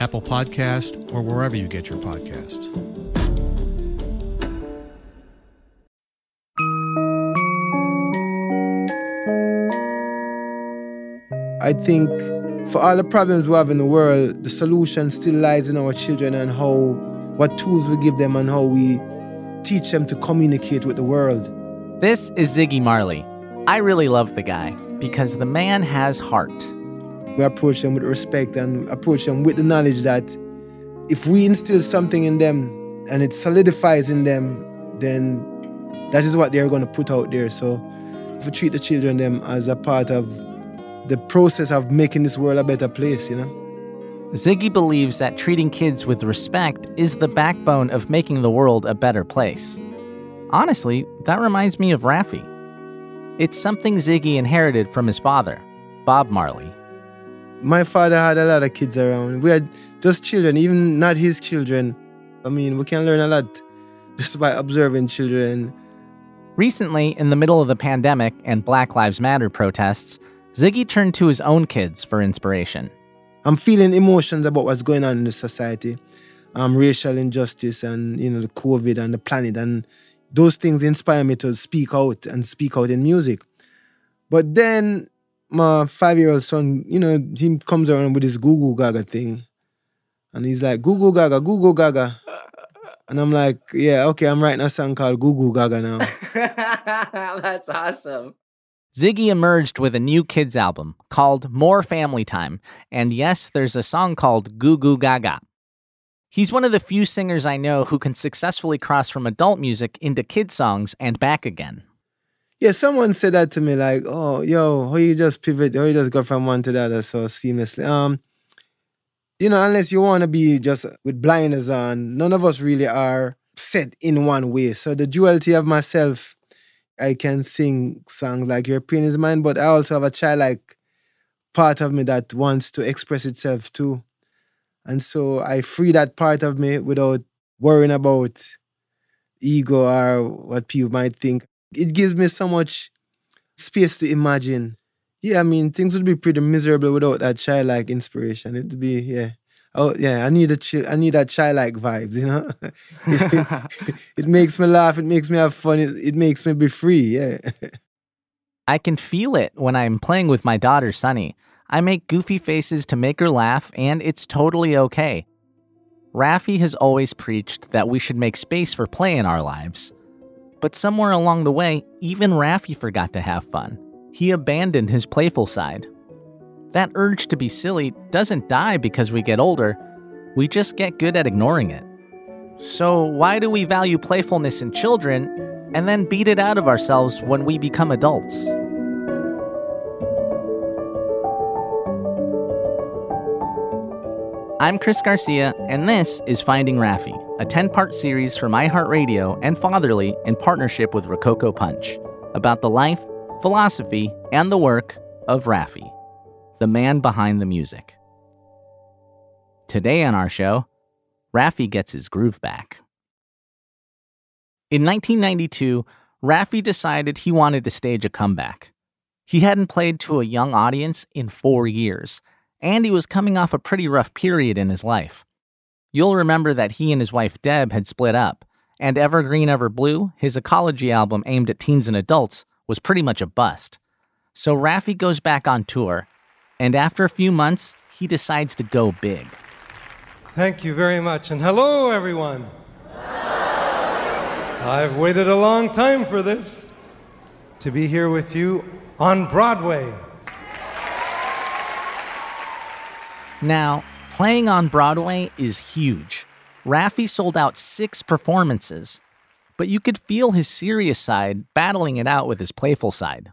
Apple Podcast, or wherever you get your podcasts. I think for all the problems we have in the world, the solution still lies in our children and how, what tools we give them and how we teach them to communicate with the world. This is Ziggy Marley. I really love the guy because the man has heart. We approach them with respect and approach them with the knowledge that if we instill something in them and it solidifies in them, then that is what they're going to put out there. So if we treat the children them as a part of the process of making this world a better place, you know? Ziggy believes that treating kids with respect is the backbone of making the world a better place. Honestly, that reminds me of Raffi. It's something Ziggy inherited from his father, Bob Marley. My father had a lot of kids around. We had just children, even not his children. I mean, we can learn a lot just by observing children. Recently, in the middle of the pandemic and Black Lives Matter protests, Ziggy turned to his own kids for inspiration. I'm feeling emotions about what's going on in the society, um, racial injustice, and you know the COVID and the planet, and those things inspire me to speak out and speak out in music. But then my five-year-old son, you know, he comes around with this Goo Goo Gaga thing, and he's like Goo Goo Gaga, Goo Goo Gaga, and I'm like, yeah, okay, I'm writing a song called Goo Goo Gaga now. That's awesome. Ziggy emerged with a new kids album called More Family Time, and yes, there's a song called Goo Goo Gaga. He's one of the few singers I know who can successfully cross from adult music into kid songs and back again. Yeah, someone said that to me, like, "Oh, yo, how you just pivot, how you just go from one to the other so seamlessly." Um, you know, unless you want to be just with blinders on, none of us really are set in one way. So the duality of myself, I can sing songs like "Your Pain Is Mine," but I also have a childlike part of me that wants to express itself too, and so I free that part of me without worrying about ego or what people might think it gives me so much space to imagine. Yeah, I mean, things would be pretty miserable without that childlike inspiration. It'd be, yeah. Oh, yeah, I need a chill, I need that childlike vibes, you know? it, it makes me laugh, it makes me have fun, it, it makes me be free, yeah. I can feel it when I'm playing with my daughter, Sunny. I make goofy faces to make her laugh, and it's totally okay. Raffi has always preached that we should make space for play in our lives. But somewhere along the way, even Raffi forgot to have fun. He abandoned his playful side. That urge to be silly doesn't die because we get older, we just get good at ignoring it. So, why do we value playfulness in children and then beat it out of ourselves when we become adults? I'm Chris Garcia, and this is Finding Raffi, a 10 part series from iHeartRadio and Fatherly in partnership with Rococo Punch about the life, philosophy, and the work of Raffi, the man behind the music. Today on our show, Raffi gets his groove back. In 1992, Raffi decided he wanted to stage a comeback. He hadn't played to a young audience in four years and he was coming off a pretty rough period in his life. You'll remember that he and his wife Deb had split up, and Evergreen Ever Blue, his ecology album aimed at teens and adults, was pretty much a bust. So Raffi goes back on tour, and after a few months, he decides to go big. Thank you very much, and hello, everyone. I've waited a long time for this to be here with you on Broadway. Now, playing on Broadway is huge. Raffi sold out six performances, but you could feel his serious side battling it out with his playful side.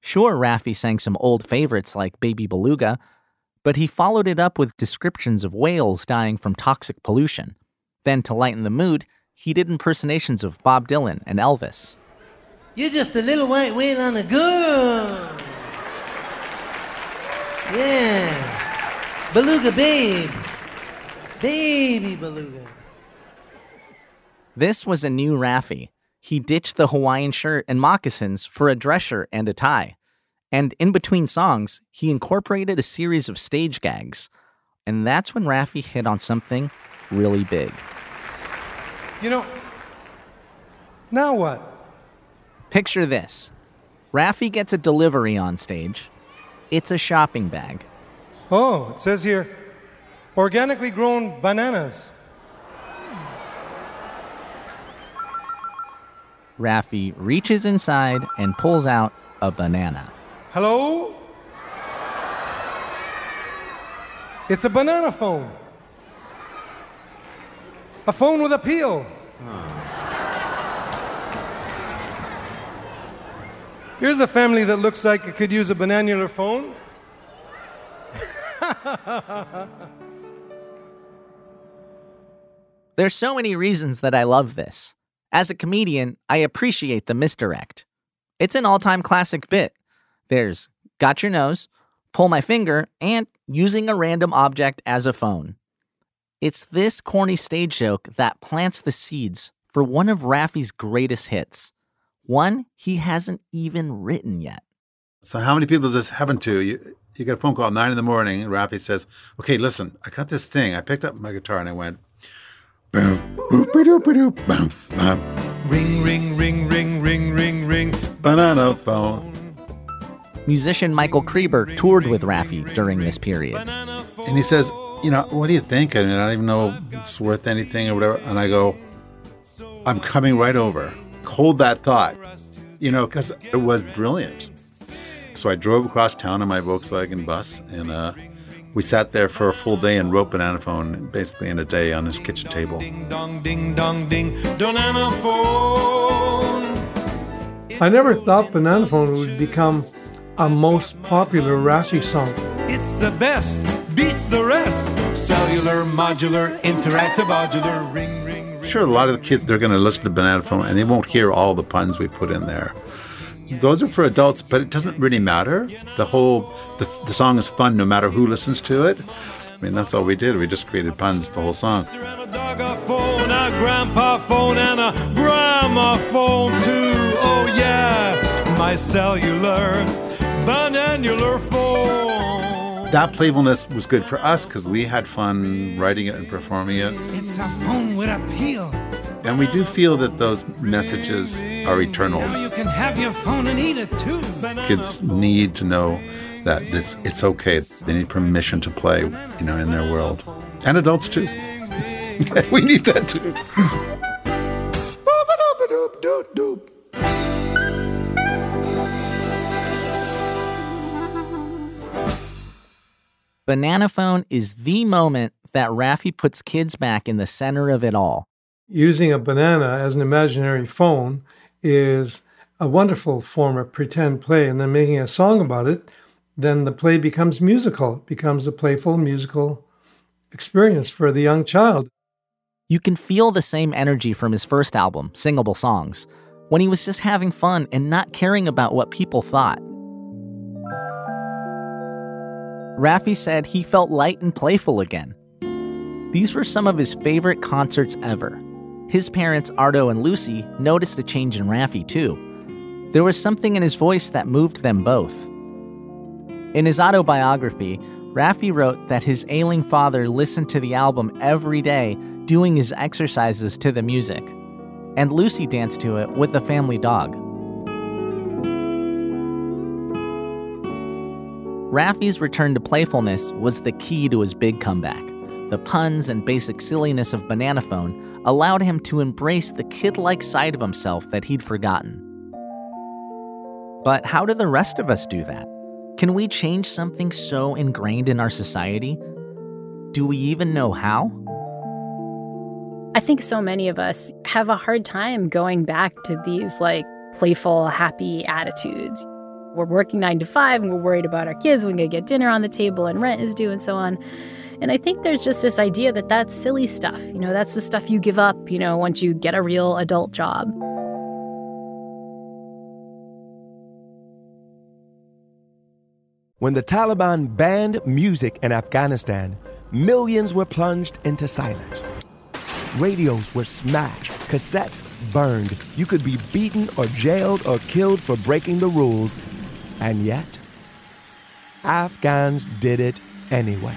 Sure, Raffi sang some old favorites like Baby Beluga, but he followed it up with descriptions of whales dying from toxic pollution. Then, to lighten the mood, he did impersonations of Bob Dylan and Elvis. You're just a little white whale on a gun. Yeah. Beluga babe. Baby beluga. This was a new Raffi. He ditched the Hawaiian shirt and moccasins for a dress shirt and a tie. And in between songs, he incorporated a series of stage gags. And that's when Raffi hit on something really big. You know, now what? Picture this Raffi gets a delivery on stage. It's a shopping bag. Oh, it says here organically grown bananas. Raffi reaches inside and pulls out a banana. Hello? It's a banana phone. A phone with a peel. Hmm. Here's a family that looks like it could use a bananular phone. There's so many reasons that I love this. As a comedian, I appreciate the misdirect. It's an all time classic bit. There's got your nose, pull my finger, and using a random object as a phone. It's this corny stage joke that plants the seeds for one of Raffi's greatest hits, one he hasn't even written yet. So, how many people does this happen to? You, you get a phone call at nine in the morning, and Raffi says, "Okay, listen, I got this thing. I picked up my guitar and I went." Boom, boop, boop, boop, boom, boom. Ring, ring, ring, ring, ring, ring, ring. Banana phone. Musician Michael Creber toured with Raffi during this period. And he says, You know, what do you think? I mean, I don't even know if it's worth anything or whatever. And I go, I'm coming right over. Hold that thought, you know, because it was brilliant. So I drove across town in my Volkswagen bus and uh, we sat there for a full day and wrote Banana Phone basically in a day on his kitchen table. Ding dong, ding dong, ding, banana phone. I never thought Banana Phone would become a most popular Raffi song. It's the best, beats the rest. Cellular, modular, interactive, modular, ring, ring, ring. Sure, a lot of the kids, they're going to listen to Banana Phone and they won't hear all the puns we put in there. Those are for adults, but it doesn't really matter. The whole, the, the song is fun no matter who listens to it. I mean, that's all we did. We just created puns the whole song. Oh yeah, my cellular, bananular phone. That playfulness was good for us because we had fun writing it and performing it. It's a phone with a peel. And we do feel that those messages are eternal. Now you can have your phone and eat it too. Kids need to know that this it's okay. They need permission to play, you know, in their world. And adults too. we need that too. Banana Phone is the moment that Raffi puts kids back in the center of it all. Using a banana as an imaginary phone is a wonderful form of pretend play, and then making a song about it, then the play becomes musical, it becomes a playful musical experience for the young child. You can feel the same energy from his first album, Singable Songs, when he was just having fun and not caring about what people thought. Raffi said he felt light and playful again. These were some of his favorite concerts ever. His parents, Arto and Lucy, noticed a change in Raffi too. There was something in his voice that moved them both. In his autobiography, Raffi wrote that his ailing father listened to the album every day, doing his exercises to the music, and Lucy danced to it with the family dog. Raffi's return to playfulness was the key to his big comeback. The puns and basic silliness of Banana Phone allowed him to embrace the kid like side of himself that he'd forgotten. But how do the rest of us do that? Can we change something so ingrained in our society? Do we even know how? I think so many of us have a hard time going back to these like playful, happy attitudes. We're working nine to five and we're worried about our kids. We're going to get dinner on the table and rent is due and so on. And I think there's just this idea that that's silly stuff. You know, that's the stuff you give up, you know, once you get a real adult job. When the Taliban banned music in Afghanistan, millions were plunged into silence. Radios were smashed, cassettes burned. You could be beaten or jailed or killed for breaking the rules. And yet, Afghans did it anyway.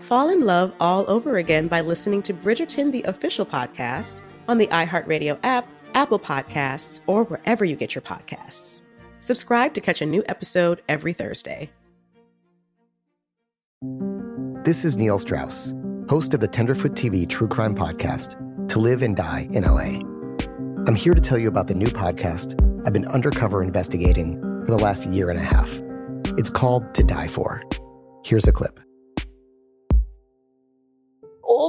fall in love all over again by listening to Bridgerton, the official podcast, on the iHeartRadio app, Apple Podcasts, or wherever you get your podcasts. Subscribe to catch a new episode every Thursday. This is Neil Strauss, host of the Tenderfoot TV True Crime Podcast, To Live and Die in LA. I'm here to tell you about the new podcast I've been undercover investigating for the last year and a half. It's called To Die For. Here's a clip.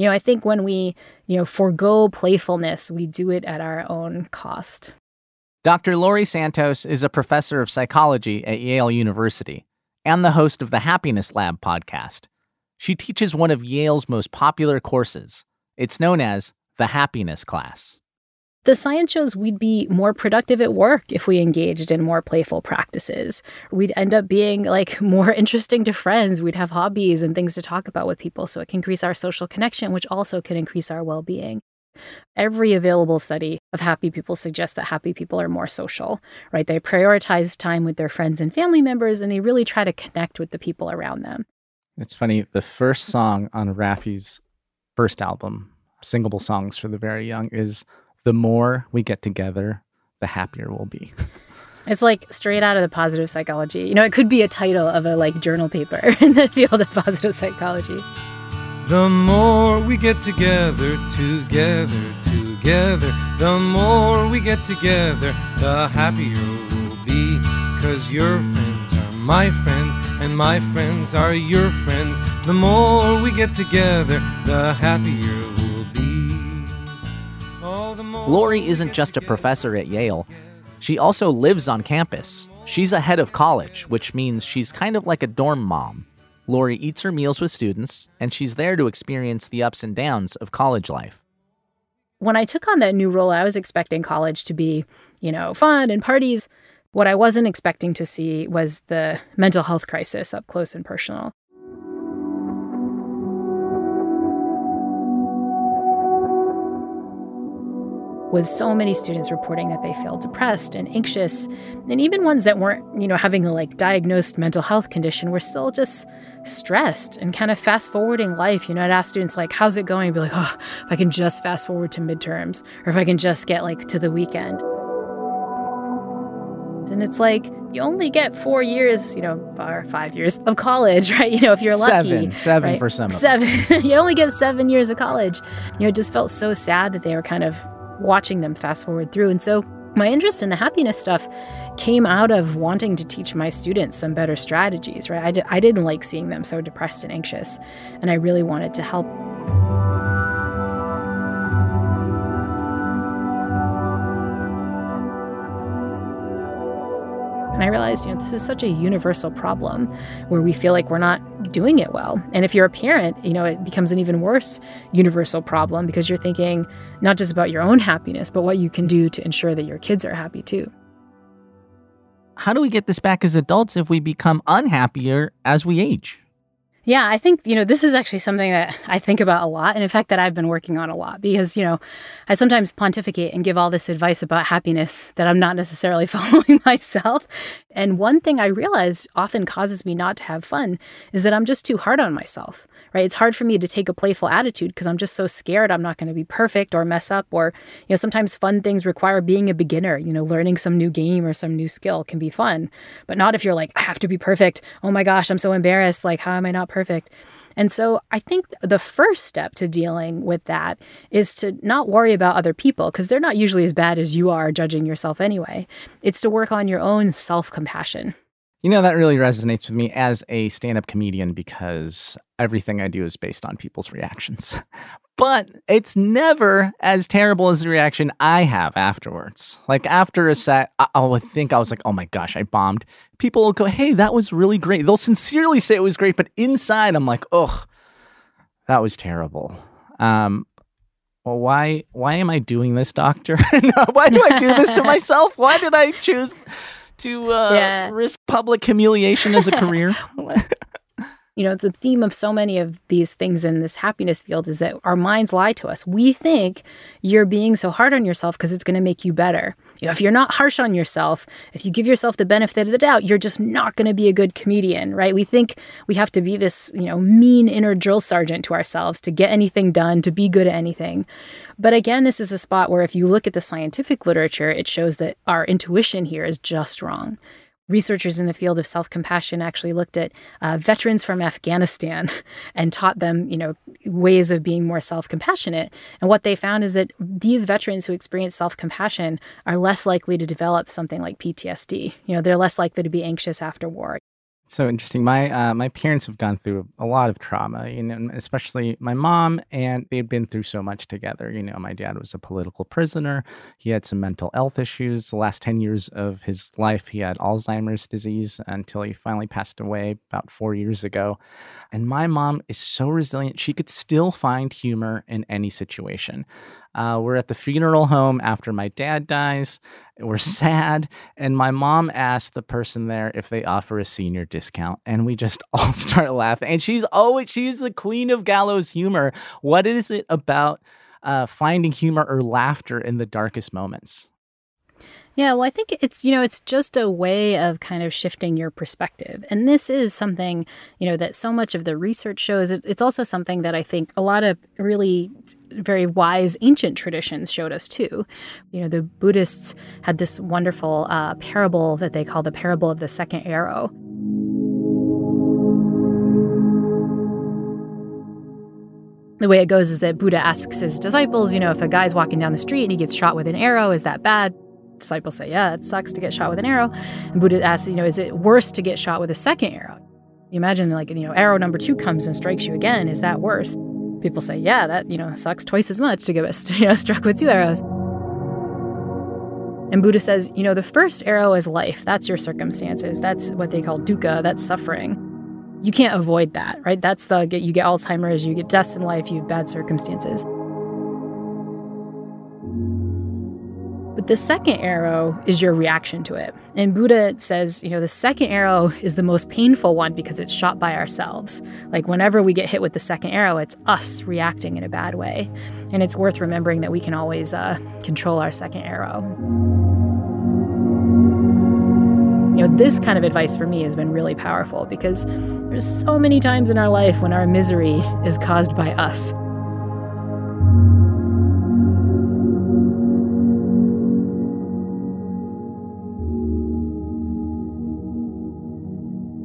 You know, I think when we, you know, forego playfulness, we do it at our own cost. Dr. Laurie Santos is a professor of psychology at Yale University and the host of the Happiness Lab podcast. She teaches one of Yale's most popular courses. It's known as the Happiness Class. The science shows we'd be more productive at work if we engaged in more playful practices. We'd end up being like more interesting to friends. We'd have hobbies and things to talk about with people. So it can increase our social connection, which also can increase our well being. Every available study of happy people suggests that happy people are more social, right? They prioritize time with their friends and family members and they really try to connect with the people around them. It's funny, the first song on Raffi's first album, Singable Songs for the Very Young, is The More We Get Together, the Happier We'll Be. It's like straight out of the positive psychology. You know, it could be a title of a like journal paper in the field of positive psychology. The more we get together, together, together, the more we get together, the happier we'll be. Cause your friends are my friends, and my friends are your friends. The more we get together, the happier we'll be. Laurie isn't just a professor at Yale, she also lives on campus. She's a head of college, which means she's kind of like a dorm mom. Laurie eats her meals with students, and she's there to experience the ups and downs of college life. When I took on that new role, I was expecting college to be, you know, fun and parties. What I wasn't expecting to see was the mental health crisis up close and personal. With so many students reporting that they feel depressed and anxious and even ones that weren't you know having a like diagnosed mental health condition were still just stressed and kind of fast forwarding life you know i'd ask students like how's it going I'd be like oh if i can just fast forward to midterms or if i can just get like to the weekend and it's like you only get four years, you know, or five years of college, right? You know, if you're lucky. Seven, seven right? for some. Of Seven. you only get seven years of college. You know, it just felt so sad that they were kind of watching them fast forward through. And so my interest in the happiness stuff came out of wanting to teach my students some better strategies, right? I d- I didn't like seeing them so depressed and anxious, and I really wanted to help. And I realized, you know, this is such a universal problem where we feel like we're not doing it well. And if you're a parent, you know, it becomes an even worse universal problem because you're thinking not just about your own happiness, but what you can do to ensure that your kids are happy too. How do we get this back as adults if we become unhappier as we age? Yeah, I think, you know, this is actually something that I think about a lot. And in fact, that I've been working on a lot because, you know, I sometimes pontificate and give all this advice about happiness that I'm not necessarily following myself. And one thing I realized often causes me not to have fun is that I'm just too hard on myself, right? It's hard for me to take a playful attitude because I'm just so scared I'm not going to be perfect or mess up. Or, you know, sometimes fun things require being a beginner, you know, learning some new game or some new skill can be fun, but not if you're like, I have to be perfect. Oh my gosh, I'm so embarrassed. Like, how am I not perfect? And so I think the first step to dealing with that is to not worry about other people because they're not usually as bad as you are judging yourself anyway. It's to work on your own self compassion. You know, that really resonates with me as a stand up comedian because everything I do is based on people's reactions. But it's never as terrible as the reaction I have afterwards. Like after a set, I- I'll think I was like, oh my gosh, I bombed. People will go, hey, that was really great. They'll sincerely say it was great, but inside I'm like, ugh, that was terrible. Um, well, why why am I doing this, doctor? why do I do this to myself? Why did I choose to uh, Yeah. risk public humiliation as a career? you know, the theme of so many of these things in this happiness field is that our minds lie to us. We think you're being so hard on yourself because it's going to make you better. You know, if you're not harsh on yourself, if you give yourself the benefit of the doubt, you're just not going to be a good comedian, right? We think we have to be this, you know, mean inner drill sergeant to ourselves to get anything done, to be good at anything. But again, this is a spot where if you look at the scientific literature, it shows that our intuition here is just wrong. Researchers in the field of self-compassion actually looked at uh, veterans from afghanistan and taught them you know ways of being more self-compassionate. And what they found is that these veterans who experience self-compassion are less likely to develop something like ptsd you know they're less likely to be anxious after war so interesting. My uh, my parents have gone through a lot of trauma, you know, especially my mom, and they'd been through so much together. You know, my dad was a political prisoner. He had some mental health issues. The last ten years of his life, he had Alzheimer's disease until he finally passed away about four years ago. And my mom is so resilient; she could still find humor in any situation. Uh, we're at the funeral home after my dad dies. We're sad. And my mom asked the person there if they offer a senior discount. And we just all start laughing. And she's always, she's the queen of gallows humor. What is it about uh, finding humor or laughter in the darkest moments? Yeah, well, I think it's, you know, it's just a way of kind of shifting your perspective. And this is something, you know, that so much of the research shows. It's also something that I think a lot of really very wise ancient traditions showed us too. You know, the Buddhists had this wonderful uh, parable that they call the parable of the second arrow. the way it goes is that Buddha asks his disciples, you know, if a guy's walking down the street and he gets shot with an arrow, is that bad? Disciples say, yeah, it sucks to get shot with an arrow. And Buddha asks, you know, is it worse to get shot with a second arrow? You imagine, like, you know, arrow number two comes and strikes you again. Is that worse? People say, yeah, that, you know, sucks twice as much to get you know, struck with two arrows. And Buddha says, you know, the first arrow is life. That's your circumstances. That's what they call dukkha. That's suffering. You can't avoid that, right? That's the you get Alzheimer's, you get deaths in life, you have bad circumstances. The second arrow is your reaction to it. And Buddha says, you know, the second arrow is the most painful one because it's shot by ourselves. Like whenever we get hit with the second arrow, it's us reacting in a bad way. And it's worth remembering that we can always uh, control our second arrow. You know, this kind of advice for me has been really powerful because there's so many times in our life when our misery is caused by us.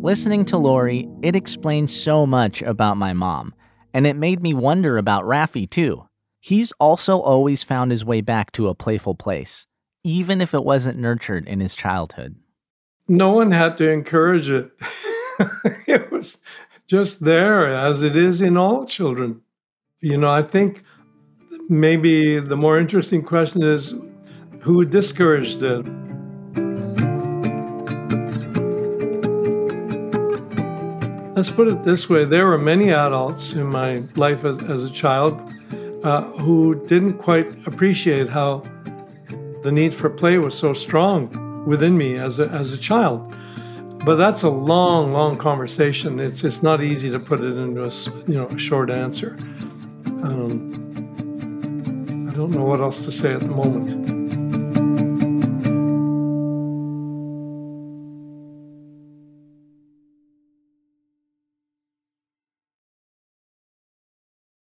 Listening to Laurie, it explains so much about my mom, and it made me wonder about Raffi too. He's also always found his way back to a playful place, even if it wasn't nurtured in his childhood. No one had to encourage it. it was just there as it is in all children. You know, I think maybe the more interesting question is who discouraged it? Let's put it this way there were many adults in my life as, as a child uh, who didn't quite appreciate how the need for play was so strong within me as a, as a child. But that's a long, long conversation. It's, it's not easy to put it into a, you know, a short answer. Um, I don't know what else to say at the moment.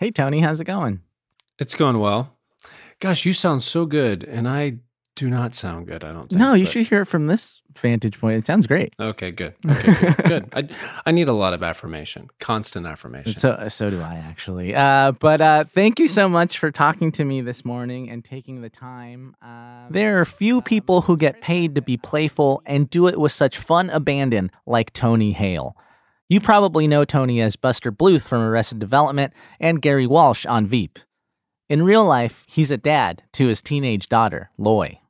Hey, Tony, how's it going? It's going well. Gosh, you sound so good, and I do not sound good. I don't think. no, you but- should hear it from this vantage point. It sounds great. Okay, good. Okay, good. good. I, I need a lot of affirmation, constant affirmation. So so do I actually. Uh, but uh, thank you so much for talking to me this morning and taking the time. Uh, there are few people who get paid to be playful and do it with such fun abandon like Tony Hale. You probably know Tony as Buster Bluth from Arrested Development and Gary Walsh on Veep. In real life, he's a dad to his teenage daughter, Loy.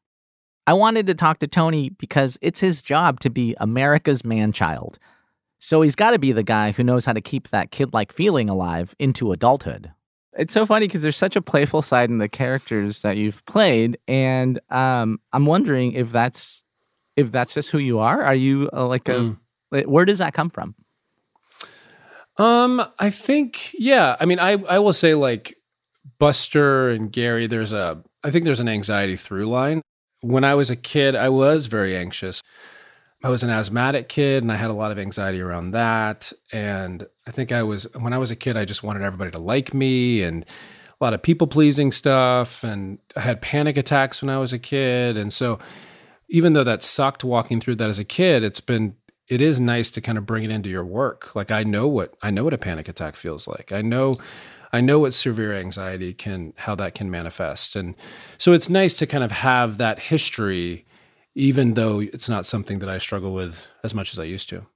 I wanted to talk to Tony because it's his job to be America's man child. So he's got to be the guy who knows how to keep that kid like feeling alive into adulthood. It's so funny because there's such a playful side in the characters that you've played, and um, I'm wondering if that's if that's just who you are. Are you uh, like a like, where does that come from? Um, I think yeah. I mean, I I will say like Buster and Gary. There's a I think there's an anxiety through line. When I was a kid, I was very anxious. I was an asthmatic kid, and I had a lot of anxiety around that. And I think I was when I was a kid, I just wanted everybody to like me and a lot of people pleasing stuff. And I had panic attacks when I was a kid, and so even though that sucked walking through that as a kid, it's been it is nice to kind of bring it into your work. Like I know what I know what a panic attack feels like. I know I know what severe anxiety can, how that can manifest. And so it's nice to kind of have that history, even though it's not something that I struggle with as much as I used to.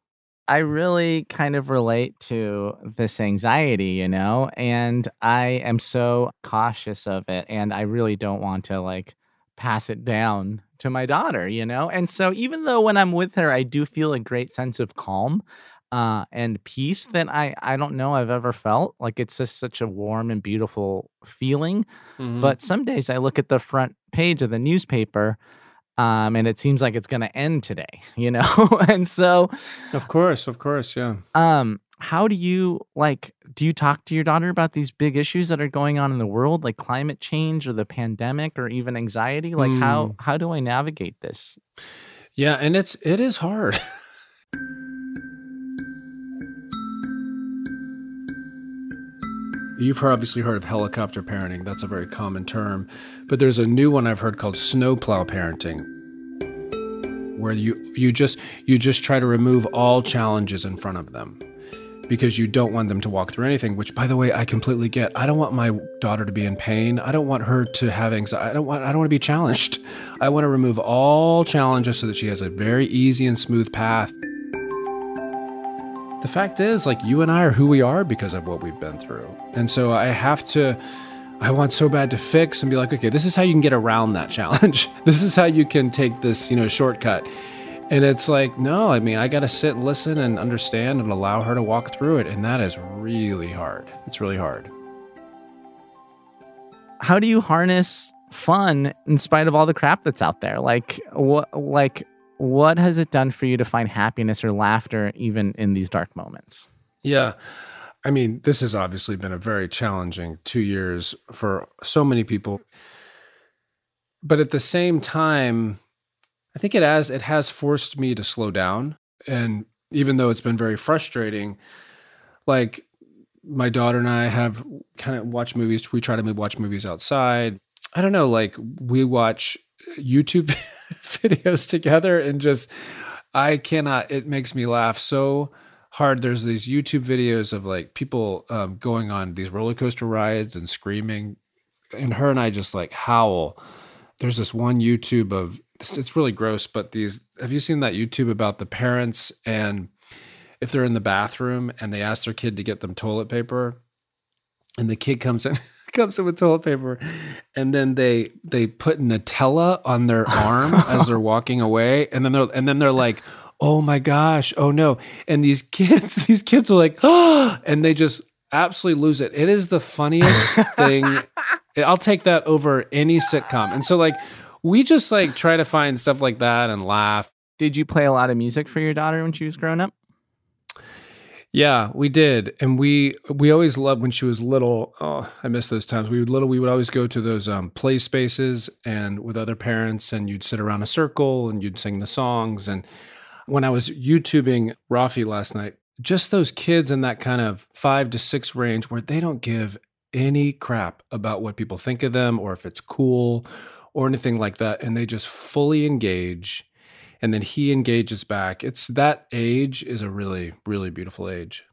I really kind of relate to this anxiety, you know, and I am so cautious of it. And I really don't want to like pass it down to my daughter, you know? And so even though when I'm with her, I do feel a great sense of calm uh, and peace that I, I don't know I've ever felt. Like it's just such a warm and beautiful feeling. Mhm. But some days I look at the front page of the newspaper um, and it seems like it's going to end today, you know? and so, Of course, of course, yeah. um, how do you like do you talk to your daughter about these big issues that are going on in the world like climate change or the pandemic or even anxiety like how Mm. how do i navigate this Yeah, and it's it is hard. You've obviously heard of helicopter parenting. That's a very common term. But there's a new one I've heard called snowplow parenting, where you you just you just try to remove all challenges in front of them because you don't want them to walk through anything. Which, by the way, I completely get. I don't want my daughter to be in pain. I don't want her to have anxiety. I don't want I don't want to be challenged. I want to remove all challenges so that she has a very easy and smooth path. The fact is, like, you and I are who we are because of what we've been through. And so I have to, I want so bad to fix and be like, okay, this is how you can get around that challenge. this is how you can take this, you know, shortcut. And it's like, no, I mean, I got to sit and listen and understand and allow her to walk through it. And that is really hard. It's really hard. how do you harness fun in spite of all the crap that's out there like what like what has it done for you to find happiness or laughter even in these dark moments Yeah. I mean, this has obviously been a very challenging two years for so many people. But at the same time, I think it has it has forced me to slow down. And even though it's been very frustrating, like my daughter and I have kind of watched movies. We try to move watch movies outside. I don't know, like we watch YouTube videos together and just I cannot it makes me laugh so hard. There's these YouTube videos of like people um, going on these roller coaster rides and screaming, and her and I just like howl. There's this one YouTube of it's it's really gross, but these have you seen that YouTube about the parents and if they're in the bathroom and they ask their kid to get them toilet paper, and the kid comes in comes in with toilet paper, and then they they put Nutella on their arm as they're walking away, and then they're and then they're like, "Oh my gosh, oh no!" And these kids, these kids are like, "Oh!" and they just absolutely lose it. It is the funniest thing. I'll take that over any sitcom. And so like we just like try to find stuff like that and laugh. did you play a lot of music for your daughter when she was growing up Yeah, we did, and we we always loved when she was little. Oh, I miss those times. We would little. We would always go to those um, play spaces and with other parents, and you'd sit around a circle and you'd sing the songs. And when I was YouTubing Raffi last night, just those kids in that kind of five to six range where they don't give any crap about what people think of them or if it's cool or anything like that, and they just fully engage and then he engages back. It's that age is a really, really beautiful age.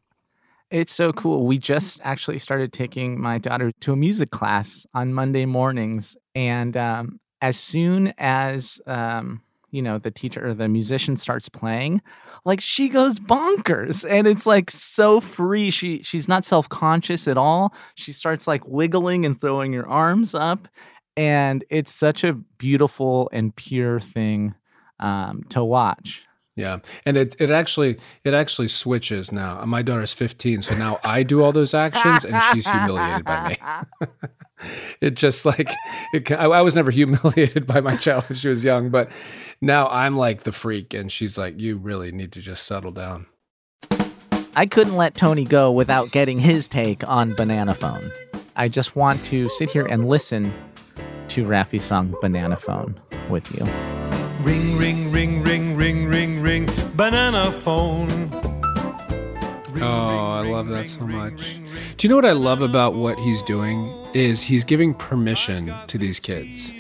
It's so cool. We just actually started taking my daughter to a music class on Monday mornings. And um, as soon as, um, you know, the teacher or the musician starts playing, like she goes bonkers and it's like so free. She she's not self-conscious at all. She starts like wiggling and throwing her arms up. And it's such a beautiful and pure thing um, to watch. Yeah, and it it actually it actually switches now. My daughter's 15, so now I do all those actions, and she's humiliated by me. it just like it, I, I was never humiliated by my child when she was young, but now I'm like the freak, and she's like, "You really need to just settle down." I couldn't let Tony go without getting his take on Banana Phone. I just want to sit here and listen to Raffi's song Banana Phone with you. Ring, ring, ring, ring, ring, ring, ring, banana phone. Oh, I love that so much. Do you know what I love about what he's doing? Is he's giving permission to these kids.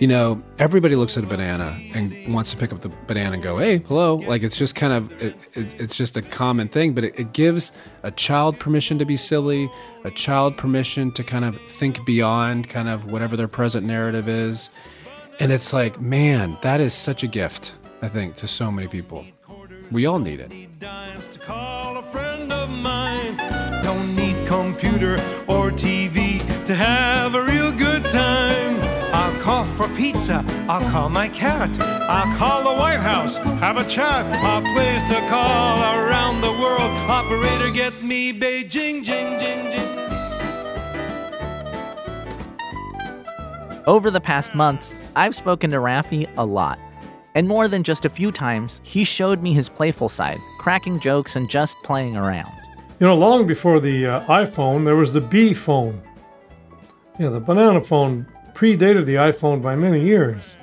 You know, everybody looks at a banana and wants to pick up the banana and go, hey, hello. Like it's just kind of, it, it, it's just a common thing, but it, it gives a child permission to be silly, a child permission to kind of think beyond kind of whatever their present narrative is. And it's like, man, that is such a gift, I think, to so many people. We all need it. Don't need computer or TV to have a for pizza. I'll call my cat. I'll call the White House. Have a chat. I'll place a call around the world. Operator, get me Beijing, jing, jing, jing. Over the past months, I've spoken to Raffi a lot. And more than just a few times, he showed me his playful side, cracking jokes and just playing around. You know, long before the uh, iPhone, there was the B phone. You know, the banana phone predated the iPhone by many years.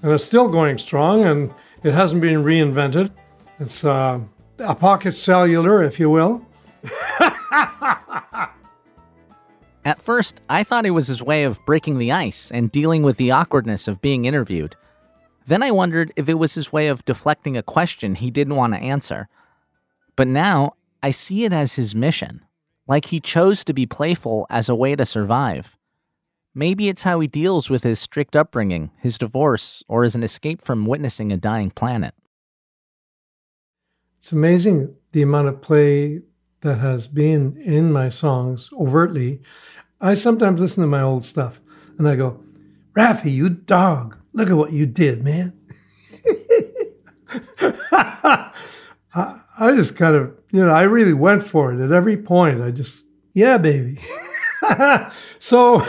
And it's still going strong and it hasn't been reinvented. It's uh, a pocket cellular, if you will. At first, I thought it was his way of breaking the ice and dealing with the awkwardness of being interviewed. Then I wondered if it was his way of deflecting a question he didn't want to answer. But now, I see it as his mission, like he chose to be playful as a way to survive. Maybe it's how he deals with his strict upbringing, his divorce, or as an escape from witnessing a dying planet. It's amazing the amount of play that has been in my songs overtly. I sometimes listen to my old stuff and I go, Raffi, you dog, look at what you did, man. I, I just kind of, you know, I really went for it at every point. I just, yeah, baby. so,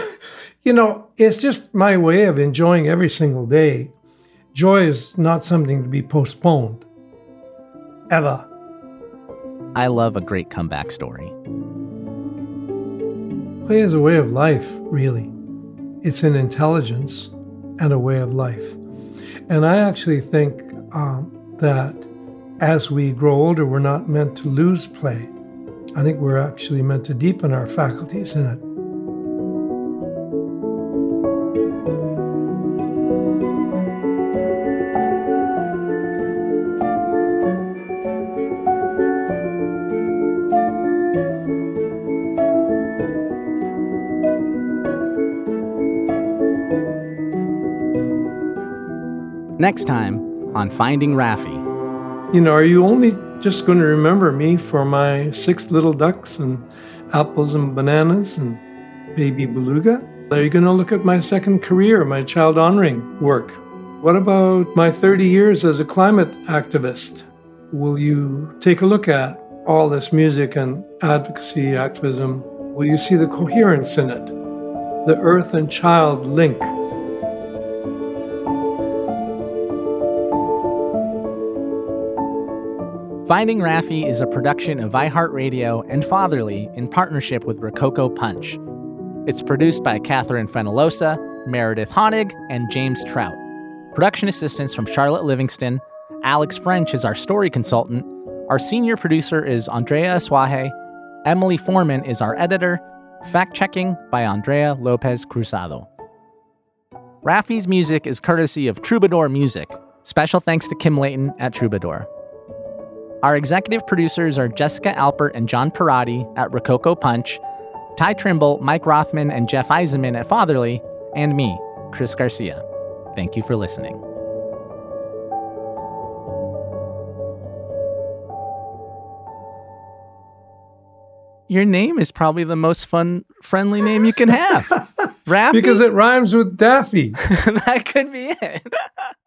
you know, it's just my way of enjoying every single day. Joy is not something to be postponed, ever. I love a great comeback story. Play is a way of life, really. It's an intelligence and a way of life. And I actually think um, that as we grow older, we're not meant to lose play. I think we're actually meant to deepen our faculties in it. Next time on Finding Raffi. You know, are you only just going to remember me for my six little ducks and apples and bananas and baby beluga? Are you going to look at my second career, my child honoring work? What about my 30 years as a climate activist? Will you take a look at all this music and advocacy activism? Will you see the coherence in it? The earth and child link. Finding Raffi is a production of iHeartRadio and Fatherly in partnership with Rococo Punch. It's produced by Catherine Fenelosa, Meredith Honig, and James Trout. Production assistance from Charlotte Livingston. Alex French is our story consultant. Our senior producer is Andrea Aswaje. Emily Foreman is our editor. Fact checking by Andrea Lopez Cruzado. Raffi's music is courtesy of Troubadour Music. Special thanks to Kim Layton at Troubadour. Our executive producers are Jessica Alpert and John Parati at Rococo Punch, Ty Trimble, Mike Rothman, and Jeff Eisenman at Fatherly, and me, Chris Garcia. Thank you for listening. Your name is probably the most fun, friendly name you can have. Raffi? Because it rhymes with Daffy. that could be it.